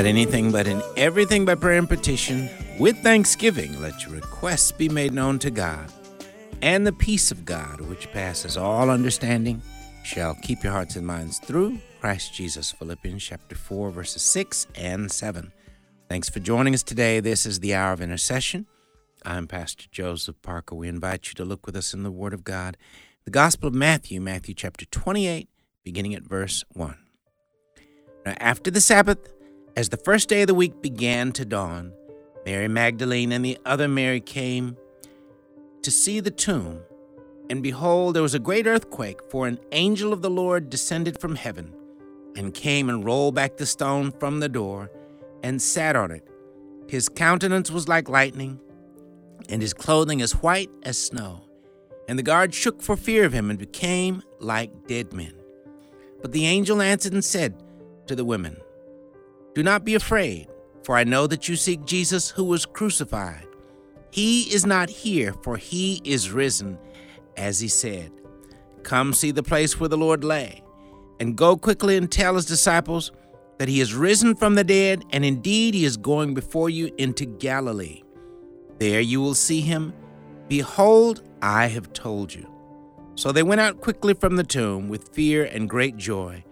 about anything, but in everything by prayer and petition, with thanksgiving, let your requests be made known to God. And the peace of God, which passes all understanding, shall keep your hearts and minds through Christ Jesus. Philippians chapter 4, verses 6 and 7. Thanks for joining us today. This is the hour of intercession. I'm Pastor Joseph Parker. We invite you to look with us in the Word of God, the Gospel of Matthew, Matthew chapter 28, beginning at verse 1. Now, after the Sabbath, as the first day of the week began to dawn, Mary Magdalene and the other Mary came to see the tomb. And behold, there was a great earthquake, for an angel of the Lord descended from heaven, and came and rolled back the stone from the door, and sat on it. His countenance was like lightning, and his clothing as white as snow. And the guards shook for fear of him, and became like dead men. But the angel answered and said, to the women Do not be afraid, for I know that you seek Jesus who was crucified. He is not here, for he is risen, as he said. Come see the place where the Lord lay, and go quickly and tell his disciples that he is risen from the dead, and indeed he is going before you into Galilee. There you will see him. Behold, I have told you. So they went out quickly from the tomb with fear and great joy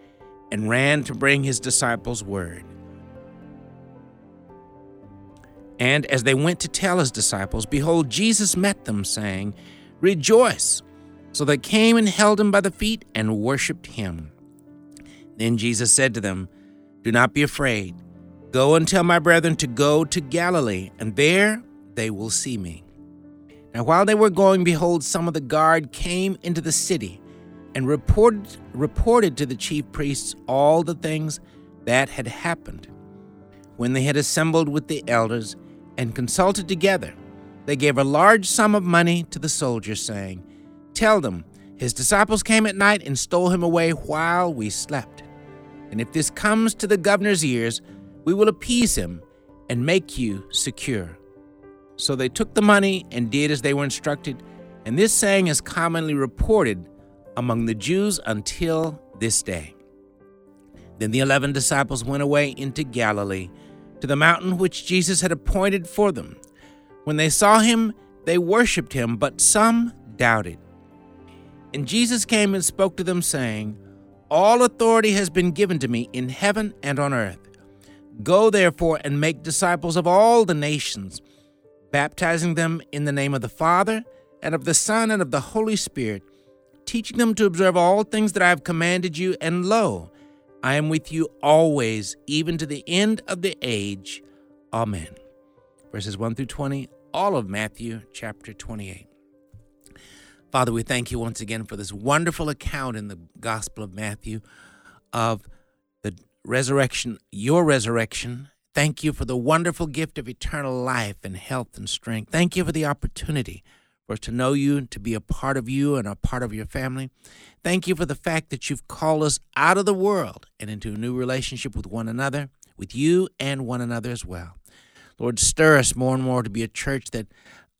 and ran to bring his disciples word. And as they went to tell his disciples, behold, Jesus met them, saying, Rejoice! So they came and held him by the feet and worshipped him. Then Jesus said to them, Do not be afraid. Go and tell my brethren to go to Galilee, and there they will see me. Now while they were going, behold, some of the guard came into the city and reported, reported to the chief priests all the things that had happened. When they had assembled with the elders and consulted together, they gave a large sum of money to the soldiers, saying, Tell them, his disciples came at night and stole him away while we slept. And if this comes to the governor's ears, we will appease him and make you secure. So they took the money and did as they were instructed, and this saying is commonly reported among the Jews until this day. Then the eleven disciples went away into Galilee, to the mountain which Jesus had appointed for them. When they saw him, they worshipped him, but some doubted. And Jesus came and spoke to them, saying, All authority has been given to me in heaven and on earth. Go therefore and make disciples of all the nations, baptizing them in the name of the Father, and of the Son, and of the Holy Spirit teaching them to observe all things that I have commanded you, and lo, I am with you always, even to the end of the age. Amen. Verses 1 through 20, all of Matthew chapter 28. Father, we thank you once again for this wonderful account in the Gospel of Matthew of the resurrection, your resurrection. Thank you for the wonderful gift of eternal life and health and strength. Thank you for the opportunity for us to know you and to be a part of you and a part of your family. Thank you for the fact that you've called us out of the world and into a new relationship with one another, with you and one another as well. Lord, stir us more and more to be a church that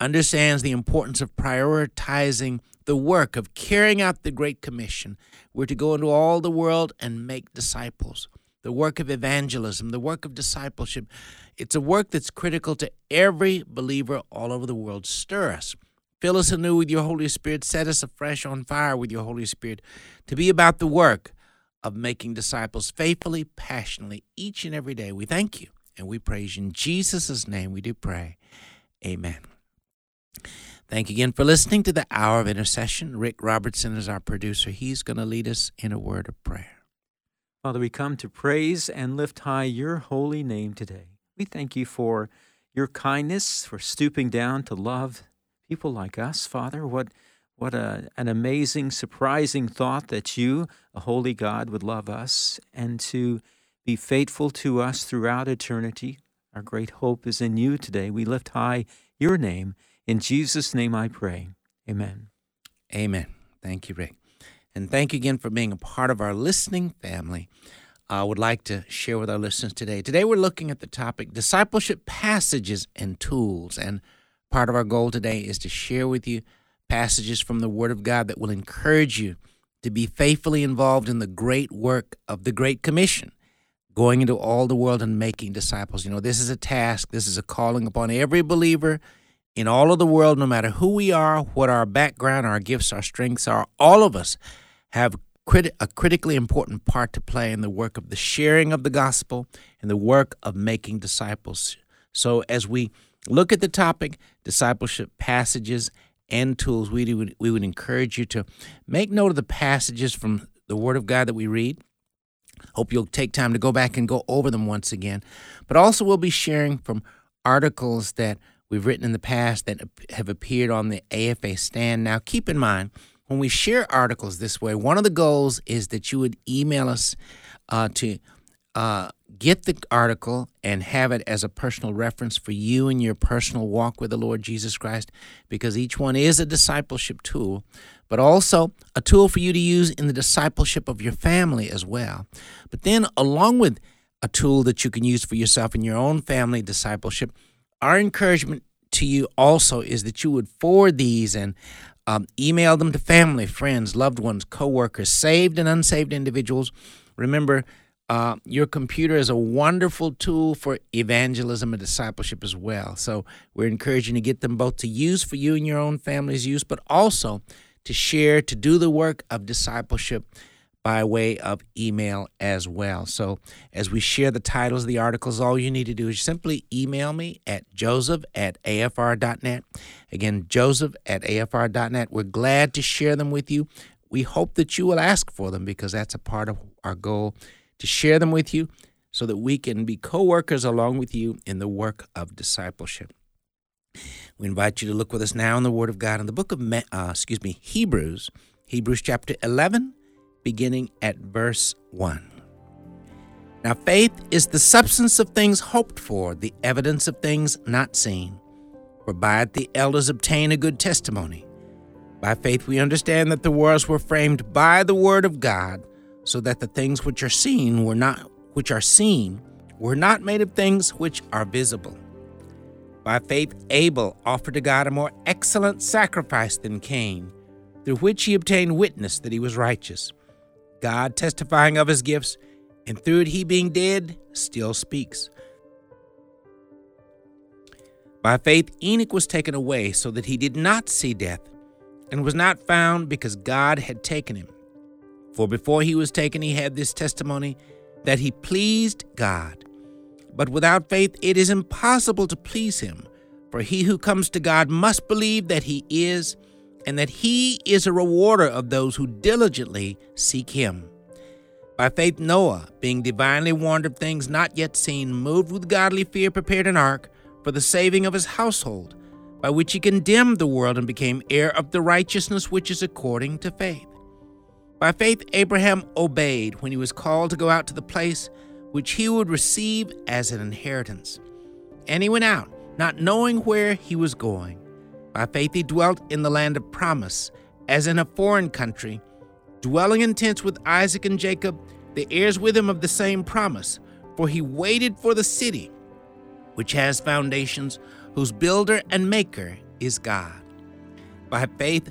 understands the importance of prioritizing the work of carrying out the Great Commission. We're to go into all the world and make disciples. The work of evangelism, the work of discipleship. It's a work that's critical to every believer all over the world. Stir us Fill us anew with your Holy Spirit. Set us afresh on fire with your Holy Spirit to be about the work of making disciples faithfully, passionately, each and every day. We thank you and we praise you. In Jesus' name we do pray. Amen. Thank you again for listening to the Hour of Intercession. Rick Robertson is our producer. He's going to lead us in a word of prayer. Father, we come to praise and lift high your holy name today. We thank you for your kindness, for stooping down to love people like us, Father. What, what a, an amazing, surprising thought that you, a holy God, would love us and to be faithful to us throughout eternity. Our great hope is in you today. We lift high your name. In Jesus' name I pray. Amen. Amen. Thank you, Rick. And thank you again for being a part of our listening family. I would like to share with our listeners today. Today we're looking at the topic discipleship passages and tools. And Part of our goal today is to share with you passages from the Word of God that will encourage you to be faithfully involved in the great work of the Great Commission. going into all the world and making disciples. You know, this is a task, this is a calling upon every believer in all of the world, no matter who we are, what our background, our gifts, our strengths are. All of us have crit- a critically important part to play in the work of the sharing of the gospel and the work of making disciples. So, as we look at the topic, discipleship passages and tools, we would, we would encourage you to make note of the passages from the Word of God that we read. Hope you'll take time to go back and go over them once again. But also, we'll be sharing from articles that we've written in the past that have appeared on the AFA stand. Now, keep in mind, when we share articles this way, one of the goals is that you would email us uh, to uh, get the article and have it as a personal reference for you and your personal walk with the Lord Jesus Christ, because each one is a discipleship tool, but also a tool for you to use in the discipleship of your family as well. But then, along with a tool that you can use for yourself in your own family discipleship, our encouragement to you also is that you would forward these and um, email them to family, friends, loved ones, coworkers, saved and unsaved individuals. Remember, uh, your computer is a wonderful tool for evangelism and discipleship as well. So we're encouraging to get them both to use for you and your own family's use, but also to share, to do the work of discipleship by way of email as well. So as we share the titles of the articles, all you need to do is simply email me at joseph at afr.net. Again, joseph at afr.net. We're glad to share them with you. We hope that you will ask for them because that's a part of our goal to share them with you so that we can be co workers along with you in the work of discipleship. We invite you to look with us now in the Word of God in the book of, uh, excuse me, Hebrews, Hebrews chapter 11, beginning at verse 1. Now, faith is the substance of things hoped for, the evidence of things not seen. For by it the elders obtain a good testimony. By faith we understand that the worlds were framed by the word of God so that the things which are seen were not which are seen were not made of things which are visible. By faith Abel offered to God a more excellent sacrifice than Cain, through which he obtained witness that he was righteous, God testifying of his gifts, and through it he being dead still speaks. By faith Enoch was taken away so that he did not see death, and was not found because God had taken him. For before he was taken, he had this testimony that he pleased God. But without faith, it is impossible to please him. For he who comes to God must believe that he is, and that he is a rewarder of those who diligently seek him. By faith, Noah, being divinely warned of things not yet seen, moved with godly fear, prepared an ark for the saving of his household, by which he condemned the world and became heir of the righteousness which is according to faith. By faith, Abraham obeyed when he was called to go out to the place which he would receive as an inheritance. And he went out, not knowing where he was going. By faith, he dwelt in the land of promise, as in a foreign country, dwelling in tents with Isaac and Jacob, the heirs with him of the same promise. For he waited for the city, which has foundations, whose builder and maker is God. By faith,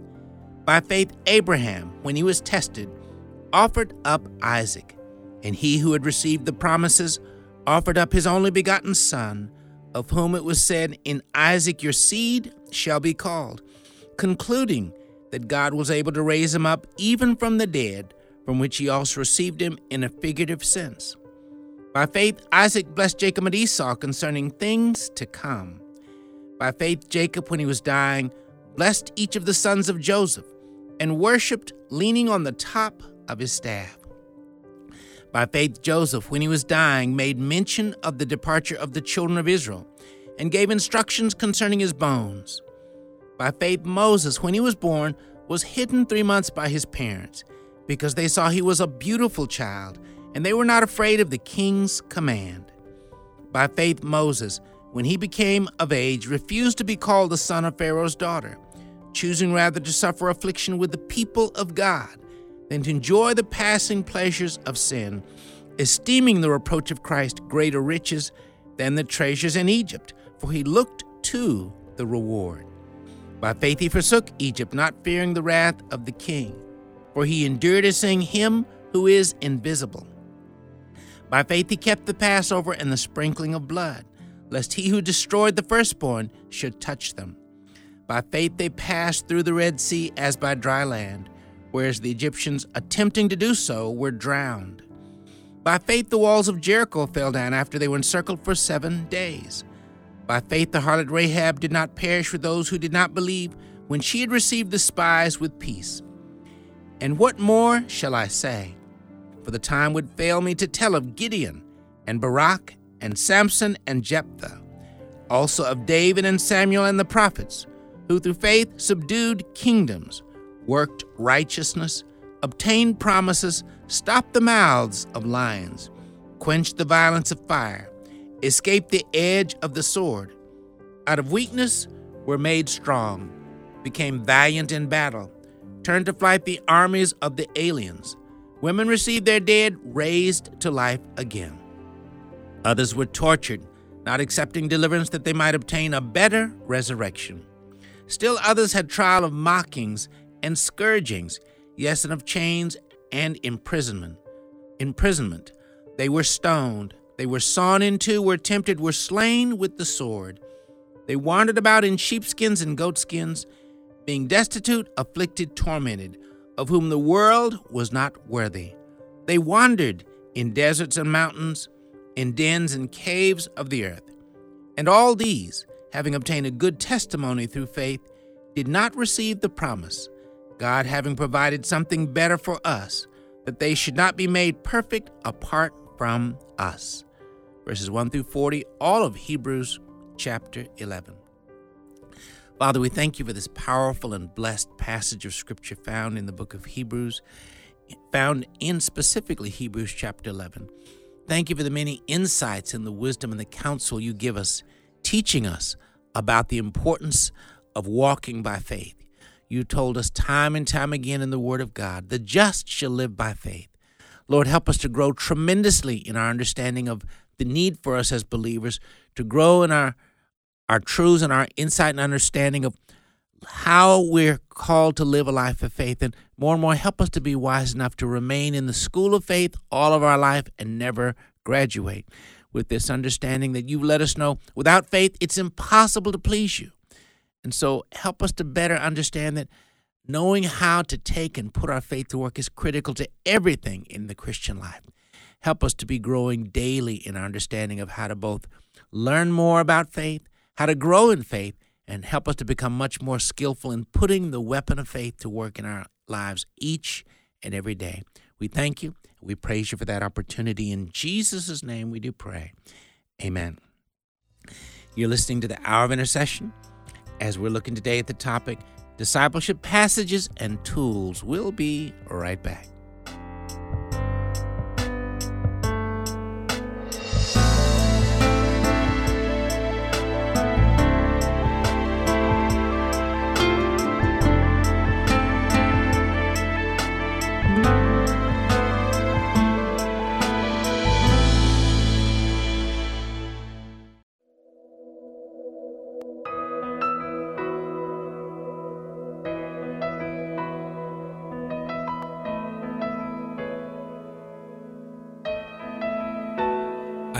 By faith, Abraham, when he was tested, offered up Isaac, and he who had received the promises offered up his only begotten son, of whom it was said, In Isaac your seed shall be called, concluding that God was able to raise him up even from the dead, from which he also received him in a figurative sense. By faith, Isaac blessed Jacob and Esau concerning things to come. By faith, Jacob, when he was dying, blessed each of the sons of Joseph and worshiped leaning on the top of his staff. By faith, Joseph, when he was dying, made mention of the departure of the children of Israel and gave instructions concerning his bones. By faith, Moses, when he was born, was hidden three months by his parents because they saw he was a beautiful child and they were not afraid of the king's command. By faith, Moses, when he became of age, refused to be called the son of Pharaoh's daughter, choosing rather to suffer affliction with the people of God than to enjoy the passing pleasures of sin, esteeming the reproach of Christ greater riches than the treasures in Egypt, for he looked to the reward. By faith he forsook Egypt, not fearing the wrath of the king, for he endured as seeing him who is invisible. By faith he kept the Passover and the sprinkling of blood, lest he who destroyed the firstborn should touch them. By faith they passed through the Red Sea as by dry land, whereas the Egyptians, attempting to do so, were drowned. By faith the walls of Jericho fell down after they were encircled for seven days. By faith the harlot Rahab did not perish with those who did not believe when she had received the spies with peace. And what more shall I say? for the time would fail me to tell of Gideon and Barak and Samson and Jephthah, also of David and Samuel and the prophets, who through faith subdued kingdoms, worked righteousness, obtained promises, stopped the mouths of lions, quenched the violence of fire, escaped the edge of the sword. Out of weakness were made strong, became valiant in battle, turned to flight the armies of the aliens Women received their dead raised to life again. Others were tortured, not accepting deliverance that they might obtain a better resurrection. Still others had trial of mockings and scourgings, yes, and of chains and imprisonment. Imprisonment. They were stoned, they were sawn in two, were tempted, were slain with the sword. They wandered about in sheepskins and goatskins, being destitute, afflicted, tormented of whom the world was not worthy. They wandered in deserts and mountains, in dens and caves of the earth. And all these, having obtained a good testimony through faith, did not receive the promise, God having provided something better for us, that they should not be made perfect apart from us. Verses 1 through 40, all of Hebrews chapter 11. Father, we thank you for this powerful and blessed passage of Scripture found in the book of Hebrews, found in specifically Hebrews chapter 11. Thank you for the many insights and the wisdom and the counsel you give us, teaching us about the importance of walking by faith. You told us time and time again in the Word of God, the just shall live by faith. Lord, help us to grow tremendously in our understanding of the need for us as believers to grow in our our truths and our insight and understanding of how we're called to live a life of faith. And more and more, help us to be wise enough to remain in the school of faith all of our life and never graduate. With this understanding that you let us know without faith, it's impossible to please you. And so, help us to better understand that knowing how to take and put our faith to work is critical to everything in the Christian life. Help us to be growing daily in our understanding of how to both learn more about faith how to grow in faith, and help us to become much more skillful in putting the weapon of faith to work in our lives each and every day. We thank you. We praise you for that opportunity. In Jesus' name we do pray. Amen. You're listening to the Hour of Intercession as we're looking today at the topic Discipleship Passages and Tools. We'll be right back.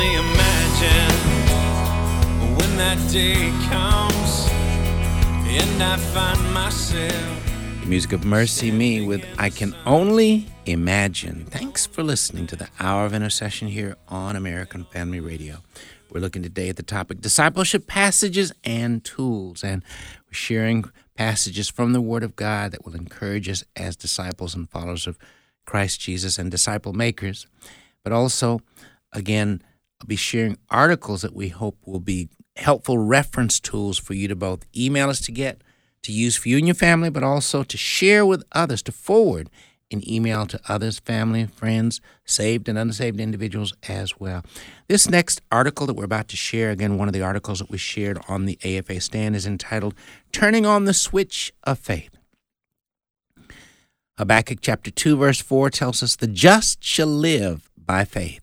Only imagine when that day comes and I find myself. The music of MercyMe with I Can Only Imagine. Thanks for listening to the Hour of Intercession here on American Family Radio. We're looking today at the topic discipleship passages and tools, and we're sharing passages from the Word of God that will encourage us as disciples and followers of Christ Jesus and disciple makers. But also, again, I'll be sharing articles that we hope will be helpful reference tools for you to both email us to get, to use for you and your family, but also to share with others, to forward an email to others, family, friends, saved and unsaved individuals as well. This next article that we're about to share, again, one of the articles that we shared on the AFA stand, is entitled Turning on the Switch of Faith. Habakkuk chapter 2, verse 4 tells us, The just shall live by faith.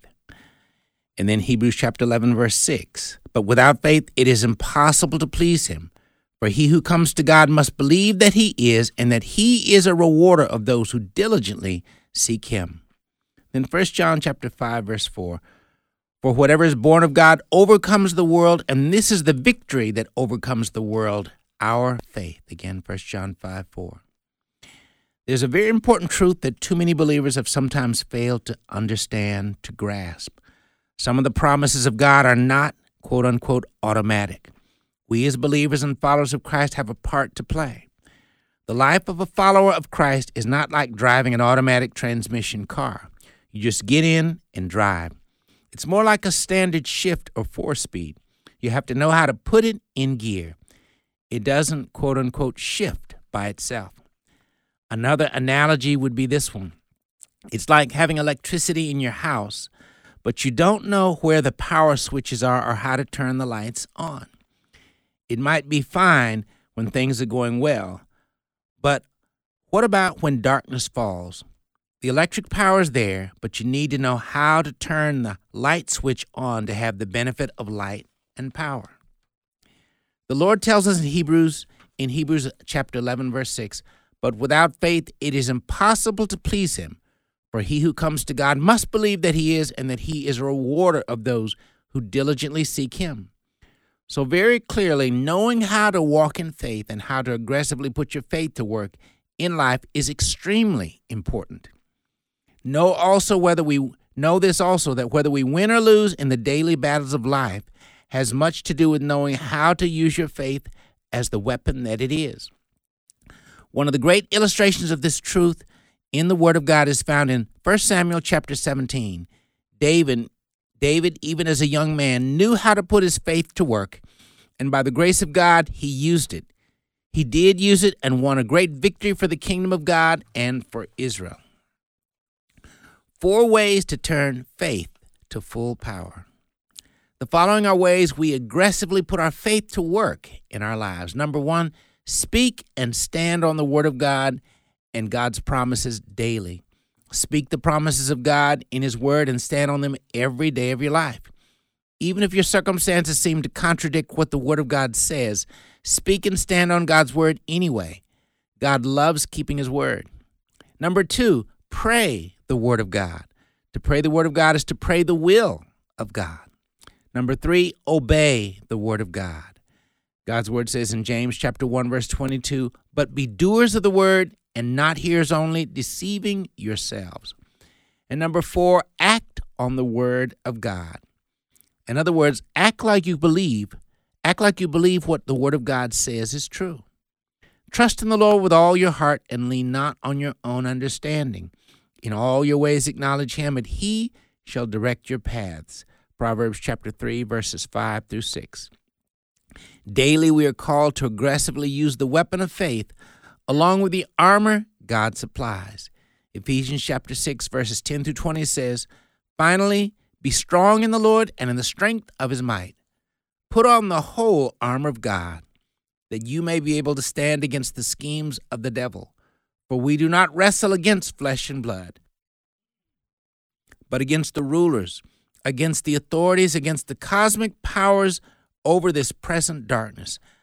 And then Hebrews chapter 11, verse 6, But without faith it is impossible to please him. For he who comes to God must believe that he is, and that he is a rewarder of those who diligently seek him. Then 1 John chapter 5, verse 4. For whatever is born of God overcomes the world, and this is the victory that overcomes the world, our faith. Again, 1 John 5, 4. There's a very important truth that too many believers have sometimes failed to understand, to grasp. Some of the promises of God are not, quote unquote, automatic. We as believers and followers of Christ have a part to play. The life of a follower of Christ is not like driving an automatic transmission car. You just get in and drive. It's more like a standard shift or four speed. You have to know how to put it in gear. It doesn't, quote unquote, shift by itself. Another analogy would be this one it's like having electricity in your house, but you don't know where the power switches are or how to turn the lights on. It might be fine when things are going well, but what about when darkness falls? The electric power is there, but you need to know how to turn the light switch on to have the benefit of light and power. The Lord tells us in Hebrews in Hebrews chapter 11 verse 6, but without faith it is impossible to please him, for he who comes to God must believe that he is and that he is a rewarder of those who diligently seek him. So, very clearly, knowing how to walk in faith and how to aggressively put your faith to work in life is extremely important. Know also whether we know this also that whether we win or lose in the daily battles of life has much to do with knowing how to use your faith as the weapon that it is. One of the great illustrations of this truth in the Word of God is found in 1 Samuel chapter 17. David David, even as a young man, knew how to put his faith to work, and by the grace of God, he used it. He did use it and won a great victory for the kingdom of God and for Israel. Four ways to turn faith to full power. The following are ways we aggressively put our faith to work in our lives. Number one, speak and stand on the Word of God and God's promises daily. Speak the promises of God in His Word and stand on them every day of your life. Even if your circumstances seem to contradict what the Word of God says, speak and stand on God's Word anyway. God loves keeping His Word. Number two, pray the Word of God. To pray the Word of God is to pray the will of God. Number three, obey the Word of God. God's Word says in James chapter 1, verse 22, but be doers of the Word and not hearers only, deceiving yourselves. And number four, act on the word of God. In other words, act like you believe Act like you believe what the Word of God says is true. Trust in the Lord with all your heart and lean not on your own understanding. In all your ways acknowledge him, and he shall direct your paths. Proverbs chapter 3, verses 5 through 6. Daily we are called to aggressively use the weapon of faith along with the armor God supplies. Ephesians chapter 6, verses 10 through 20 says, Finally, be strong in the Lord and in the strength of his might. Put on the whole armor of God, that you may be able to stand against the schemes of the devil. For we do not wrestle against flesh and blood, but against the rulers, against the authorities, against the cosmic powers over this present darkness,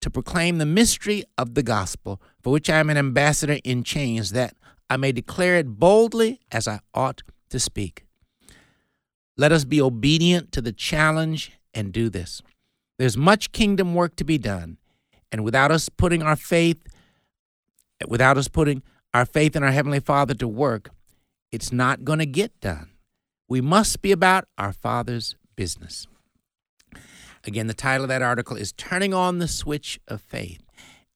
to proclaim the mystery of the gospel, for which I am an ambassador in chains, that I may declare it boldly as I ought to speak. Let us be obedient to the challenge and do this. There's much kingdom work to be done, and without us putting our faith, without us putting our faith in our Heavenly Father to work, it's not going to get done. We must be about our Father's business. Again, the title of that article is Turning on the Switch of Faith.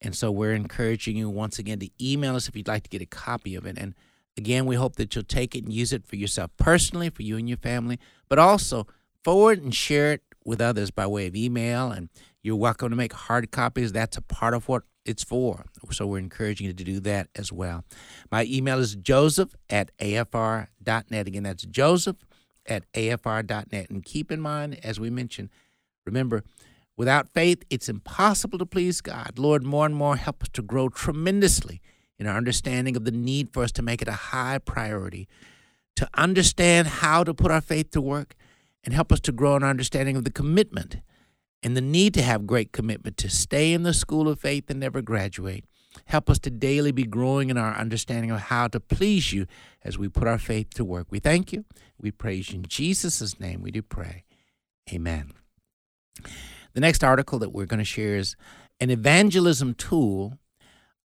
And so we're encouraging you once again to email us if you'd like to get a copy of it. And again, we hope that you'll take it and use it for yourself personally, for you and your family, but also forward and share it with others by way of email. And you're welcome to make hard copies. That's a part of what it's for. So we're encouraging you to do that as well. My email is joseph at afr.net. Again, that's joseph at afr.net. And keep in mind, as we mentioned, remember, without faith, it's impossible to please God. Lord, more and more help us to grow tremendously in our understanding of the need for us to make it a high priority, to understand how to put our faith to work, and help us to grow in our understanding of the commitment and the need to have great commitment to stay in the school of faith and never graduate. Help us to daily be growing in our understanding of how to please you as we put our faith to work. We thank you. We praise you. In Jesus' name we do pray. Amen. The next article that we're going to share is an evangelism tool,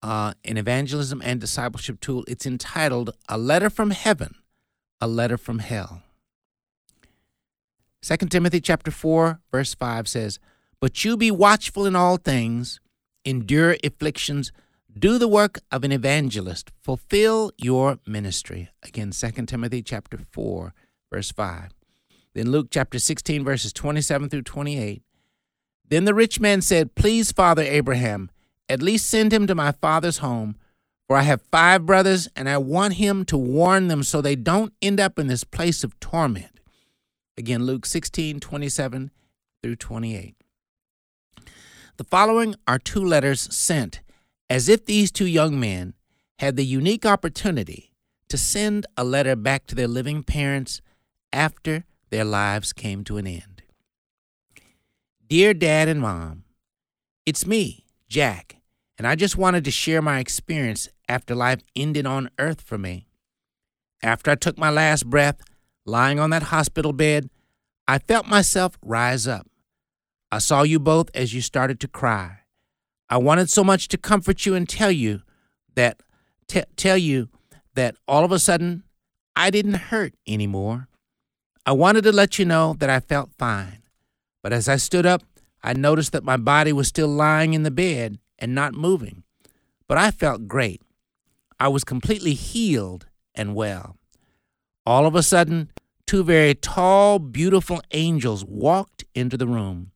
uh, an evangelism and discipleship tool. It's entitled A Letter from Heaven, A Letter from Hell. 2 Timothy chapter 4 verse 5 says, "But you be watchful in all things, endure afflictions, do the work of an evangelist, fulfill your ministry." Again, 2 Timothy chapter 4 verse 5. Then Luke chapter 16 verses 27 through 28. Then the rich man said, "Please, Father Abraham, at least send him to my father's home, for I have five brothers, and I want him to warn them so they don't end up in this place of torment." Again, Luke 16, 27 through 28. The following are two letters sent as if these two young men had the unique opportunity to send a letter back to their living parents after their lives came to an end. Dear Dad and Mom, it's me, Jack, and I just wanted to share my experience after life ended on earth for me. After I took my last breath, Lying on that hospital bed, I felt myself rise up. I saw you both as you started to cry. I wanted so much to comfort you and tell you that t- tell you that all of a sudden I didn't hurt anymore. I wanted to let you know that I felt fine. But as I stood up, I noticed that my body was still lying in the bed and not moving. But I felt great. I was completely healed and well. All of a sudden, two very tall, beautiful angels walked into the room.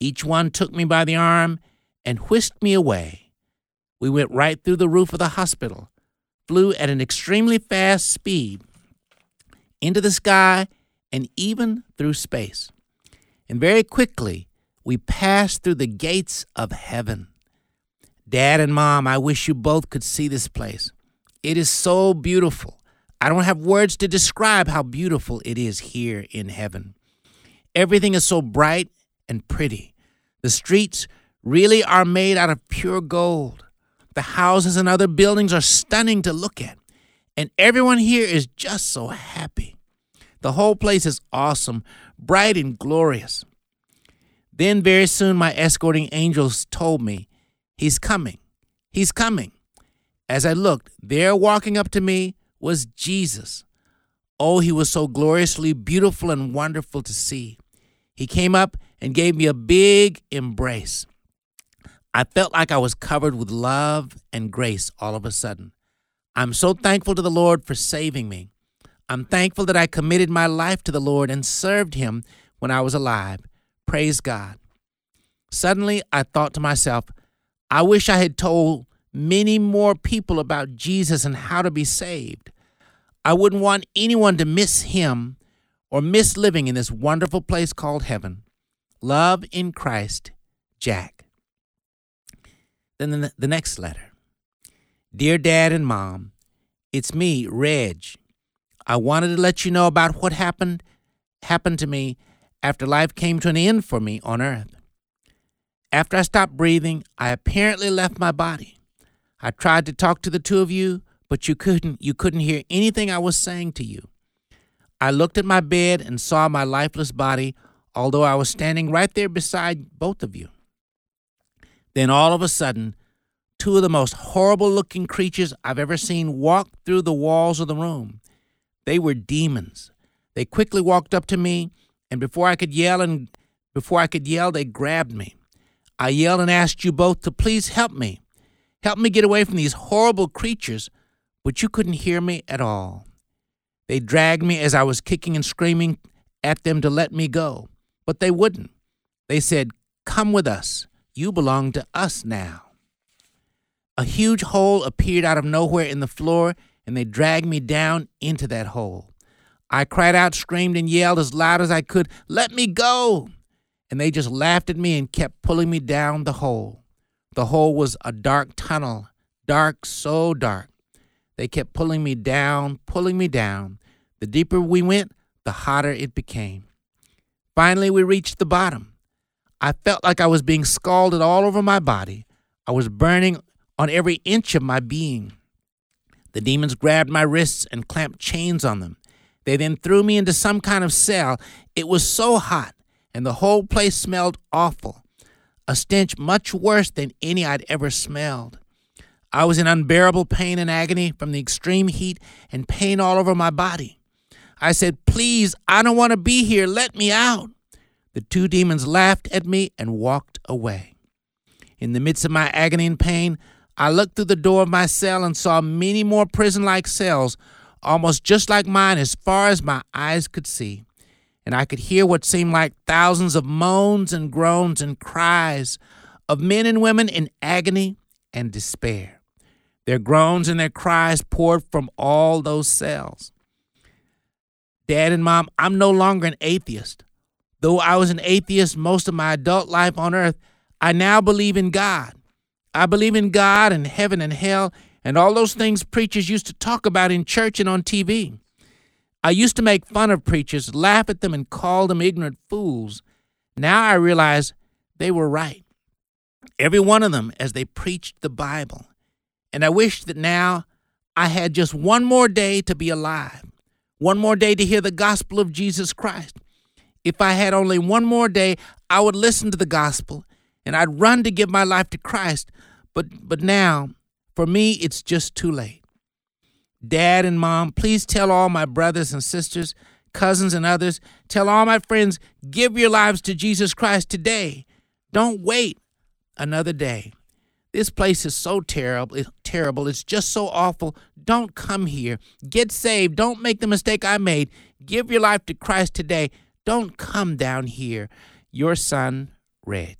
Each one took me by the arm and whisked me away. We went right through the roof of the hospital. flew at an extremely fast speed into the sky and even through space. And very quickly, we passed through the gates of heaven. Dad and Mom, I wish you both could see this place. It is so beautiful. I don't have words to describe how beautiful it is here in heaven. Everything is so bright and pretty. The streets really are made out of pure gold. The houses and other buildings are stunning to look at. And everyone here is just so happy. The whole place is awesome, bright and glorious. Then, very soon, my escorting angels told me, He's coming. He's coming. As I looked, there walking up to me was Jesus. Oh, he was so gloriously beautiful and wonderful to see. He came up and gave me a big embrace. I felt like I was covered with love and grace all of a sudden. I'm so thankful to the Lord for saving me. I'm thankful that I committed my life to the Lord and served Him when I was alive. Praise God. Suddenly, I thought to myself, I wish I had told many more people about Jesus and how to be saved. I wouldn't want anyone to miss Him or miss living in this wonderful place called heaven. Love in Christ, Jack. Then the, next letter Dear Dad and Mom, it's me, Reg. I wanted to let you know about what happened happened to me after life came to an end for me on earth. After I stopped breathing, I apparently left my body. I tried to talk to the two of you, but you couldn't you couldn't hear anything I was saying to you. I looked at my bed and saw my lifeless body, although I was standing right there beside both of you. Then all of a sudden, two of the most horrible looking creatures I've ever seen walked through the walls of the room. They were demons. They quickly walked up to me, and before I could yell and before I could yell, they grabbed me. I yelled and asked you both to please help me. Help me get away from these horrible creatures, but you couldn't hear me at all. They dragged me as I was kicking and screaming at them to let me go, but they wouldn't. They said, Come with us. You belong to us now. A huge hole appeared out of nowhere in the floor, and they dragged me down into that hole. I cried out, screamed, and yelled as loud as I could, Let me go! And they just laughed at me and kept pulling me down the hole. The hole was a dark tunnel, dark, so dark. They kept pulling me down, pulling me down. The deeper we went, the hotter it became. Finally, we reached the bottom. I felt like I was being scalded all over my body. I was burning on every inch of my being. The demons grabbed my wrists and clamped chains on them. They then threw me into some kind of cell. It was so hot, and the whole place smelled awful, a stench much worse than any I'd ever smelled. I was in unbearable pain and agony from the extreme heat and pain all over my body. I said, Please, I don't want to be here. Let me out. The two demons laughed at me and walked away. In the midst of my agony and pain, I looked through the door of my cell and saw many more prison like cells, almost just like mine as far as my eyes could see. And I could hear what seemed like thousands of moans and groans and cries of men and women in agony and despair. Their groans and their cries poured from all those cells. Dad and Mom, I'm no longer an atheist. Though I was an atheist most of my adult life on earth, I now believe in God. I believe in God and heaven and hell and all those things preachers used to talk about in church and on TV. I used to make fun of preachers, laugh at them, and call them ignorant fools. Now I realize they were right. Every one of them as they preached the Bible. And I wish that now I had just one more day to be alive, one more day to hear the gospel of Jesus Christ. If I had only one more day, I would listen to the gospel and I'd run to give my life to Christ. But but now, for me, it's just too late. Dad and mom, please tell all my brothers and sisters, cousins and others, tell all my friends, give your lives to Jesus Christ today. Don't wait another day. This place is so terrible, it's terrible. It's just so awful. Don't come here. Get saved. Don't make the mistake I made. Give your life to Christ today. Don't come down here. Your son, Reg.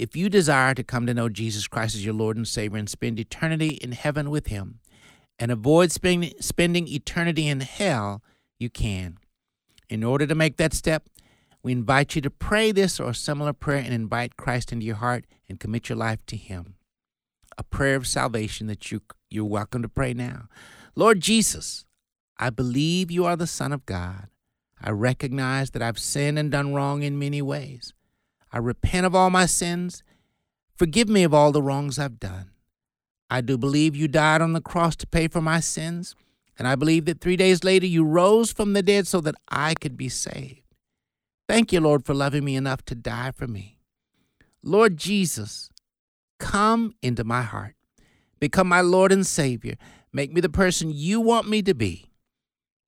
If you desire to come to know Jesus Christ as your Lord and Savior and spend eternity in heaven with Him and avoid spending, spending eternity in hell, you can. In order to make that step, we invite you to pray this or a similar prayer and invite Christ into your heart and commit your life to Him. A prayer of salvation that you, you're welcome to pray now. Lord Jesus, I believe you are the Son of God. I recognize that I've sinned and done wrong in many ways. I repent of all my sins. Forgive me of all the wrongs I've done. I do believe you died on the cross to pay for my sins, and I believe that three days later you rose from the dead so that I could be saved. Thank you, Lord, for loving me enough to die for me. Lord Jesus, come into my heart. Become my Lord and Savior. Make me the person you want me to be.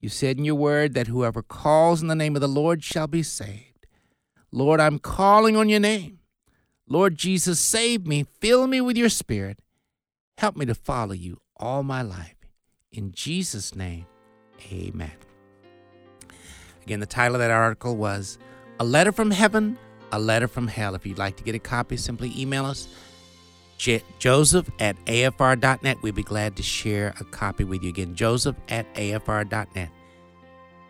You said in your word that whoever calls in the name of the Lord shall be saved. Lord, I'm calling on your name. Lord Jesus, save me, fill me with your spirit. Help me to follow you all my life. In Jesus' name, amen. Again, the title of that article was A Letter from Heaven, A Letter from Hell. If you'd like to get a copy, simply email us joseph at afr.net. We'd be glad to share a copy with you. Again, joseph at afr.net.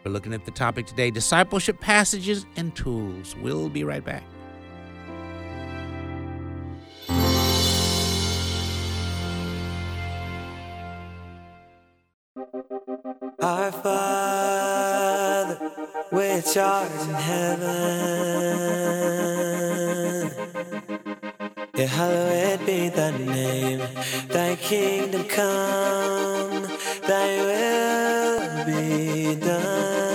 We're looking at the topic today discipleship passages and tools. We'll be right back. Our Father, which art in heaven, yeah, hallowed be thy name. Thy kingdom come, thy will be done.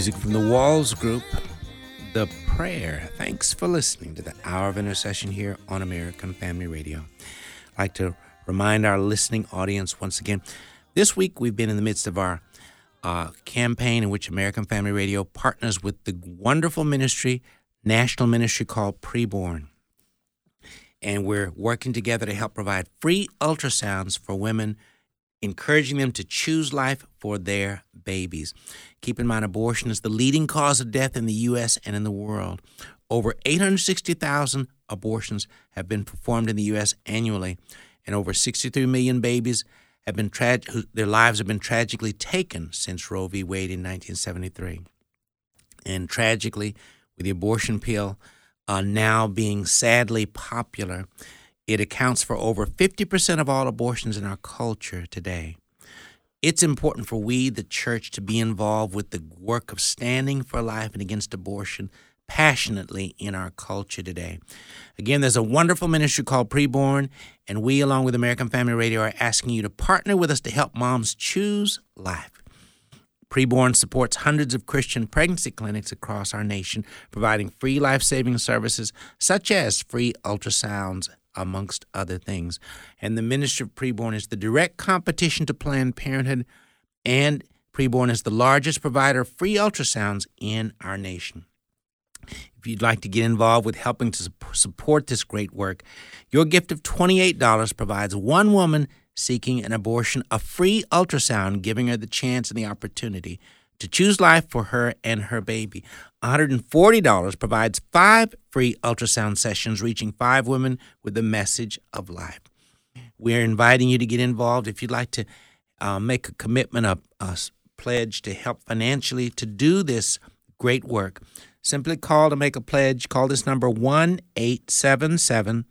Music from the Walls Group, The Prayer. Thanks for listening to the Hour of Intercession here on American Family Radio. I'd like to remind our listening audience once again this week we've been in the midst of our uh, campaign in which American Family Radio partners with the wonderful ministry, national ministry called Preborn. And we're working together to help provide free ultrasounds for women encouraging them to choose life for their babies. Keep in mind, abortion is the leading cause of death in the U.S. and in the world. Over 860,000 abortions have been performed in the U.S. annually, and over 63 million babies have been tra- their lives have been tragically taken since Roe v. Wade in 1973. And tragically, with the abortion pill uh, now being sadly popular, it accounts for over 50% of all abortions in our culture today. It's important for we, the church, to be involved with the work of standing for life and against abortion passionately in our culture today. Again, there's a wonderful ministry called Preborn, and we, along with American Family Radio, are asking you to partner with us to help moms choose life. Preborn supports hundreds of Christian pregnancy clinics across our nation, providing free life saving services such as free ultrasounds, amongst other things. And the ministry of Preborn is the direct competition to Planned Parenthood, and Preborn is the largest provider of free ultrasounds in our nation. If you'd like to get involved with helping to support this great work, your gift of $28 provides one woman seeking an abortion a free ultrasound, giving her the chance and the opportunity to choose life for her and her baby. $140 provides five free ultrasound sessions, reaching five women with the message of life. We're inviting you to get involved. If you'd like to uh, make a commitment, a, a pledge to help financially to do this great work, simply call to make a pledge. Call this number 1 877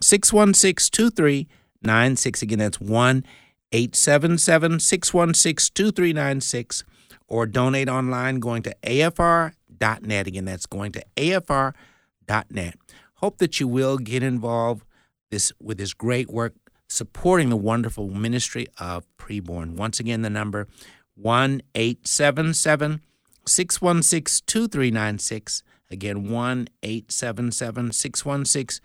616 2396. Again, that's 1 877 616 2396. Or donate online going to afr.net. Again, that's going to afr.net. Hope that you will get involved this with this great work supporting the wonderful ministry of preborn. Once again, the number 1 877 616 2396. Again, 1 877 616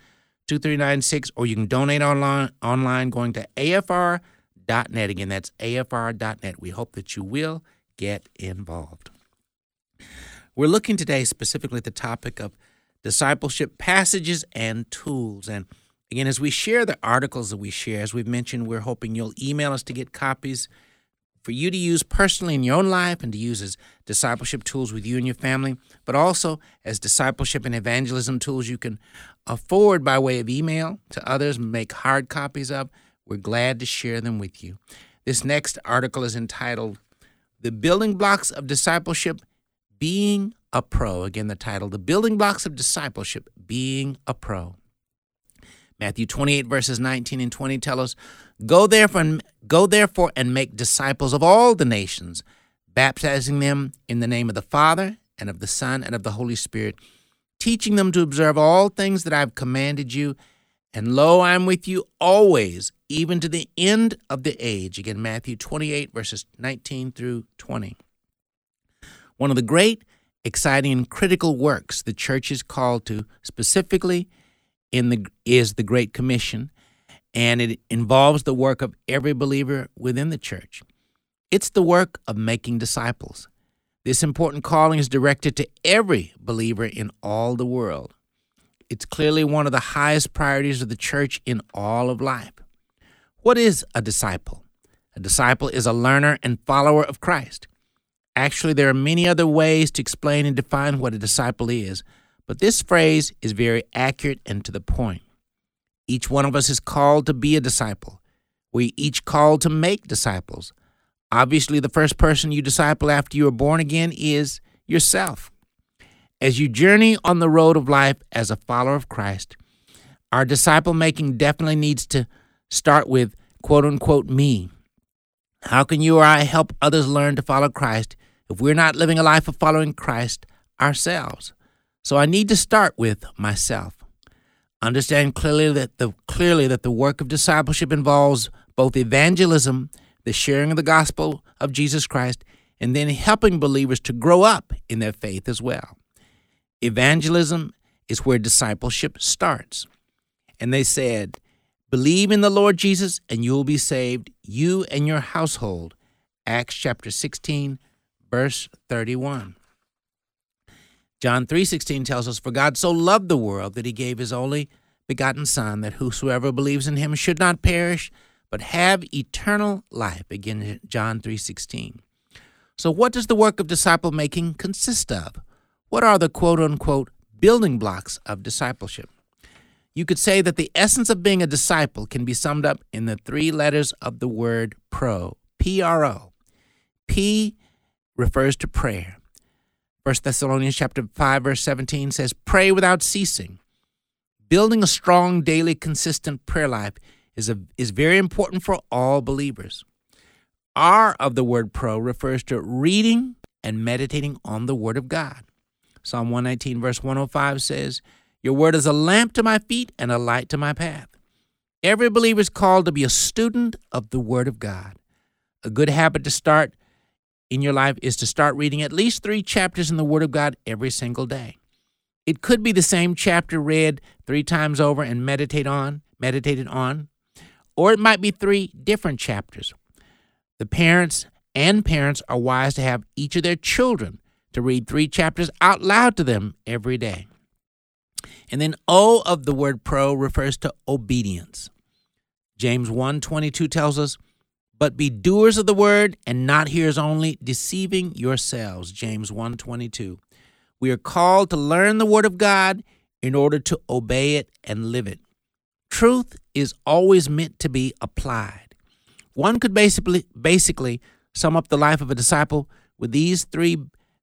2396. Or you can donate online, online going to afr.net. Again, that's afr.net. We hope that you will get involved. We're looking today specifically at the topic of discipleship passages and tools. And again, as we share the articles that we share, as we've mentioned, we're hoping you'll email us to get copies for you to use personally in your own life and to use as discipleship tools with you and your family, but also as discipleship and evangelism tools you can afford by way of email to others, make hard copies of. We're glad to share them with you. This next article is entitled The Building Blocks of Discipleship Being a Pro. Again, the title The Building Blocks of Discipleship Being a Pro. Matthew 28, verses 19 and 20 tell us, Go therefore, and, go therefore and make disciples of all the nations, baptizing them in the name of the Father, and of the Son, and of the Holy Spirit, teaching them to observe all things that I have commanded you. And lo, I am with you always, even to the end of the age. Again, Matthew 28, verses 19 through 20. One of the great, exciting, and critical works the church is called to, specifically in the is the Great Commission, and it involves the work of every believer within the church. It's the work of making disciples. This important calling is directed to every believer in all the world. It's clearly one of the highest priorities of the church in all of life. What is a disciple? A disciple is a learner and follower of Christ. Actually, there are many other ways to explain and define what a disciple is, but this phrase is very accurate and to the point. Each one of us is called to be a disciple. We each called to make disciples. Obviously, the first person you disciple after you are born again is yourself. As you journey on the road of life as a follower of Christ, our disciple making definitely needs to start with quote unquote me. How can you or I help others learn to follow Christ if we're not living a life of following Christ ourselves? So I need to start with myself. Understand clearly that the clearly that the work of discipleship involves both evangelism, the sharing of the gospel of Jesus Christ, and then helping believers to grow up in their faith as well. Evangelism is where discipleship starts. And they said, Believe in the Lord Jesus and you will be saved, you and your household. Acts chapter 16, verse 31. John 3:16 tells us for God so loved the world that he gave his only begotten son that whosoever believes in him should not perish but have eternal life again John 3:16. So what does the work of disciple making consist of? What are the quote unquote building blocks of discipleship? You could say that the essence of being a disciple can be summed up in the three letters of the word pro, P R O. P refers to prayer. 1 Thessalonians chapter 5 verse 17 says, "Pray without ceasing." Building a strong daily consistent prayer life is a, is very important for all believers. R of the word pro refers to reading and meditating on the word of God. Psalm 119 verse 105 says, "Your word is a lamp to my feet and a light to my path." Every believer is called to be a student of the word of God. A good habit to start in your life is to start reading at least three chapters in the Word of God every single day. It could be the same chapter read three times over and meditate on, meditated on, or it might be three different chapters. The parents and parents are wise to have each of their children to read three chapters out loud to them every day. And then O of the word pro refers to obedience. James 1:22 tells us, but be doers of the word and not hearers only, deceiving yourselves. James 1:22. We are called to learn the word of God in order to obey it and live it. Truth is always meant to be applied. One could basically basically sum up the life of a disciple with these three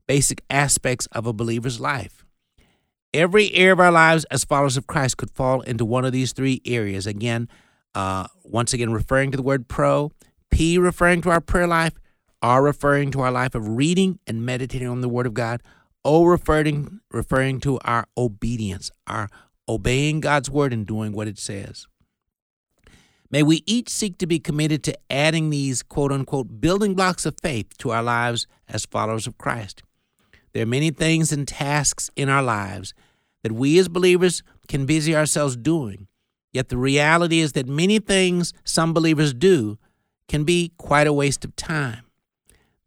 basic aspects of a believer's life. Every area of our lives as followers of Christ could fall into one of these three areas. Again, uh, once again, referring to the word pro, P referring to our prayer life, R referring to our life of reading and meditating on the Word of God, O referring referring to our obedience, our obeying God's word and doing what it says. May we each seek to be committed to adding these quote unquote building blocks of faith to our lives as followers of Christ. There are many things and tasks in our lives that we as believers can busy ourselves doing. Yet the reality is that many things some believers do can be quite a waste of time.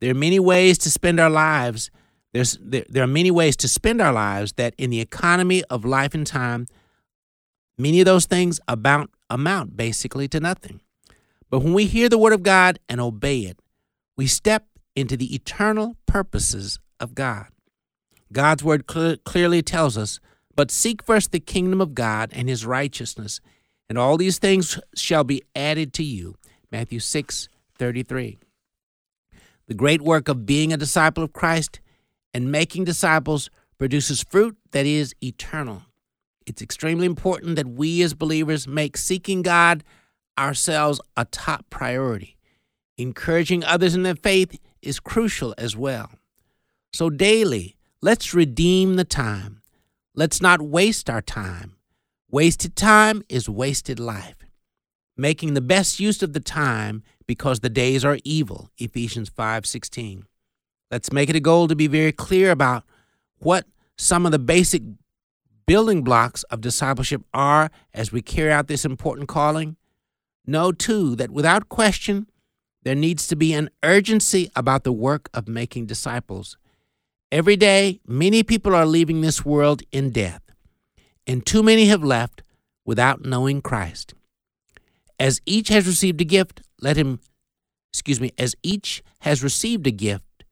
There are many ways to spend our lives. There's, there, there are many ways to spend our lives that, in the economy of life and time, many of those things amount, amount basically to nothing. But when we hear the Word of God and obey it, we step into the eternal purposes of God. God's Word cl- clearly tells us, But seek first the kingdom of God and His righteousness, and all these things shall be added to you. Matthew 6 33. The great work of being a disciple of Christ and making disciples produces fruit that is eternal. It's extremely important that we as believers make seeking God ourselves a top priority. Encouraging others in their faith is crucial as well. So, daily, let's redeem the time. Let's not waste our time. Wasted time is wasted life. Making the best use of the time because the days are evil. Ephesians 5:16. Let's make it a goal to be very clear about what some of the basic building blocks of discipleship are as we carry out this important calling. Know too that without question there needs to be an urgency about the work of making disciples. Every day, many people are leaving this world in death, and too many have left without knowing Christ. As each has received a gift, let him, excuse me, as each has received a gift,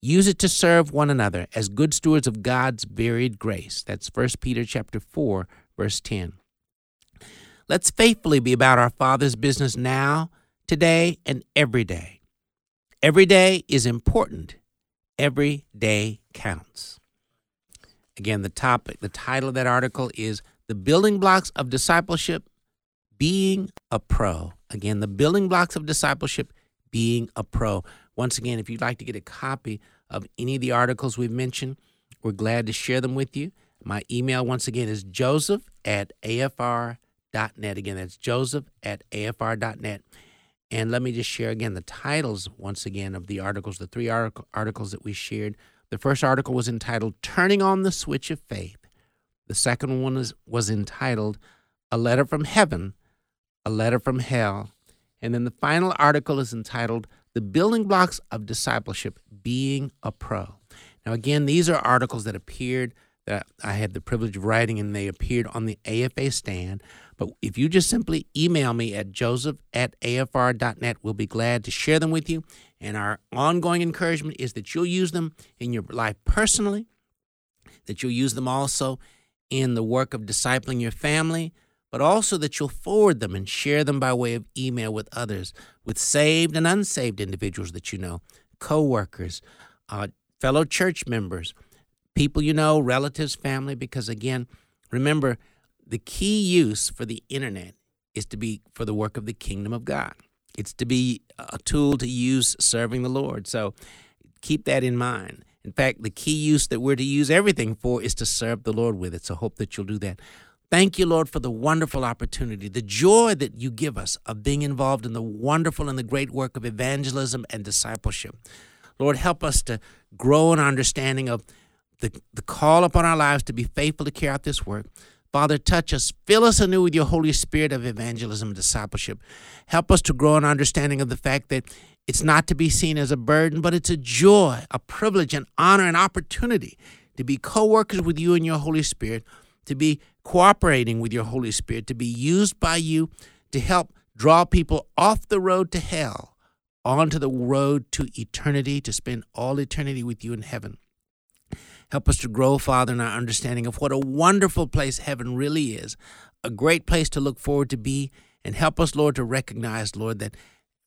use it to serve one another as good stewards of God's varied grace. That's 1 Peter chapter 4, verse 10. Let's faithfully be about our Father's business now, today, and every day. Every day is important. Every day counts. Again, the topic, the title of that article is The Building Blocks of Discipleship Being a Pro. Again, the building blocks of discipleship being a pro. Once again, if you'd like to get a copy of any of the articles we've mentioned, we're glad to share them with you. My email, once again, is joseph at afr.net. Again, that's joseph at afr.net. And let me just share again the titles, once again, of the articles, the three artic- articles that we shared. The first article was entitled Turning on the Switch of Faith. The second one was entitled A Letter from Heaven, A Letter from Hell. And then the final article is entitled The Building Blocks of Discipleship Being a Pro. Now, again, these are articles that appeared that I had the privilege of writing, and they appeared on the AFA stand. But if you just simply email me at joseph at afr.net, we'll be glad to share them with you. And our ongoing encouragement is that you'll use them in your life personally, that you'll use them also in the work of discipling your family, but also that you'll forward them and share them by way of email with others, with saved and unsaved individuals that you know, co workers, uh, fellow church members, people you know, relatives, family, because again, remember, the key use for the internet is to be for the work of the kingdom of God. It's to be a tool to use serving the Lord. So keep that in mind. In fact, the key use that we're to use everything for is to serve the Lord with it. So hope that you'll do that. Thank you, Lord, for the wonderful opportunity, the joy that you give us of being involved in the wonderful and the great work of evangelism and discipleship. Lord, help us to grow in our understanding of the, the call upon our lives to be faithful to carry out this work. Father, touch us. Fill us anew with your Holy Spirit of evangelism and discipleship. Help us to grow in understanding of the fact that it's not to be seen as a burden, but it's a joy, a privilege, an honor, an opportunity to be co workers with you and your Holy Spirit, to be cooperating with your Holy Spirit, to be used by you to help draw people off the road to hell onto the road to eternity, to spend all eternity with you in heaven. Help us to grow, Father, in our understanding of what a wonderful place heaven really is, a great place to look forward to be, and help us, Lord, to recognize, Lord, that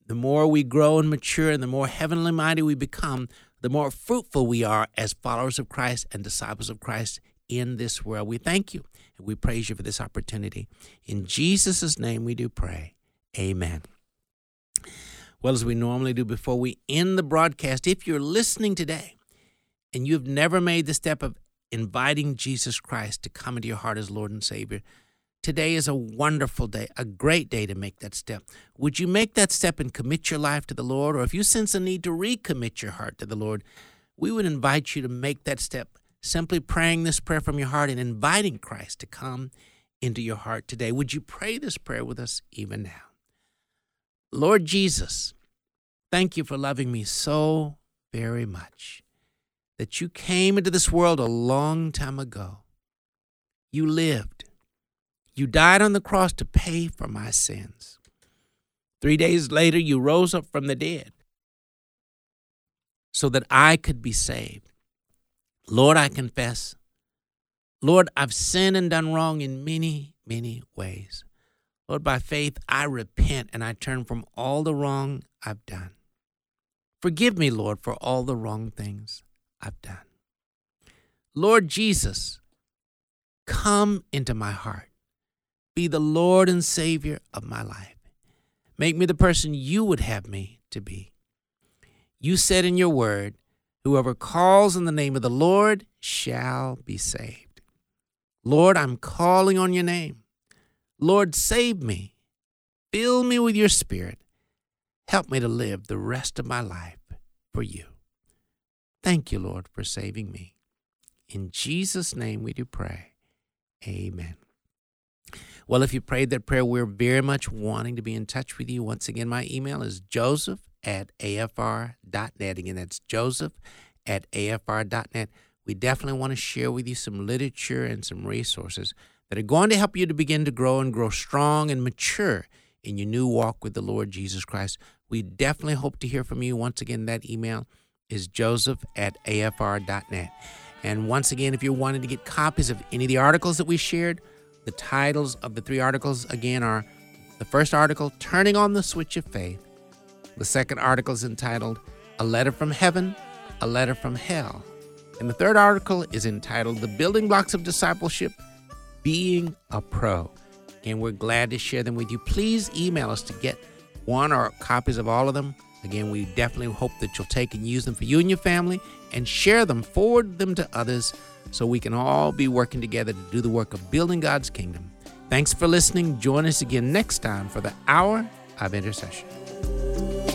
the more we grow and mature and the more heavenly minded we become, the more fruitful we are as followers of Christ and disciples of Christ in this world. We thank you and we praise you for this opportunity. In Jesus' name we do pray. Amen. Well, as we normally do before we end the broadcast, if you're listening today, and you've never made the step of inviting Jesus Christ to come into your heart as Lord and Savior, Today is a wonderful day, a great day to make that step. Would you make that step and commit your life to the Lord? Or if you sense a need to recommit your heart to the Lord, we would invite you to make that step, simply praying this prayer from your heart and inviting Christ to come into your heart today. Would you pray this prayer with us even now? Lord Jesus, thank you for loving me so very much that you came into this world a long time ago. You lived you died on the cross to pay for my sins. Three days later, you rose up from the dead so that I could be saved. Lord, I confess. Lord, I've sinned and done wrong in many, many ways. Lord, by faith, I repent and I turn from all the wrong I've done. Forgive me, Lord, for all the wrong things I've done. Lord Jesus, come into my heart be the Lord and Savior of my life. Make me the person you would have me to be. You said in your word, Whoever calls in the name of the Lord shall be saved. Lord, I'm calling on your name. Lord, save me. Fill me with your spirit. Help me to live the rest of my life for you. Thank you, Lord, for saving me. In Jesus' name we do pray. Amen. Well, if you prayed that prayer, we're very much wanting to be in touch with you. Once again, my email is joseph at afr.net. Again, that's joseph at afr.net. We definitely want to share with you some literature and some resources that are going to help you to begin to grow and grow strong and mature in your new walk with the Lord Jesus Christ. We definitely hope to hear from you. Once again, that email is joseph at afr.net. And once again, if you're wanting to get copies of any of the articles that we shared, the titles of the three articles again are the first article, Turning on the Switch of Faith. The second article is entitled A Letter from Heaven, A Letter from Hell. And the third article is entitled The Building Blocks of Discipleship Being a Pro. And we're glad to share them with you. Please email us to get one or copies of all of them. Again, we definitely hope that you'll take and use them for you and your family and share them, forward them to others so we can all be working together to do the work of building God's kingdom. Thanks for listening. Join us again next time for the Hour of Intercession.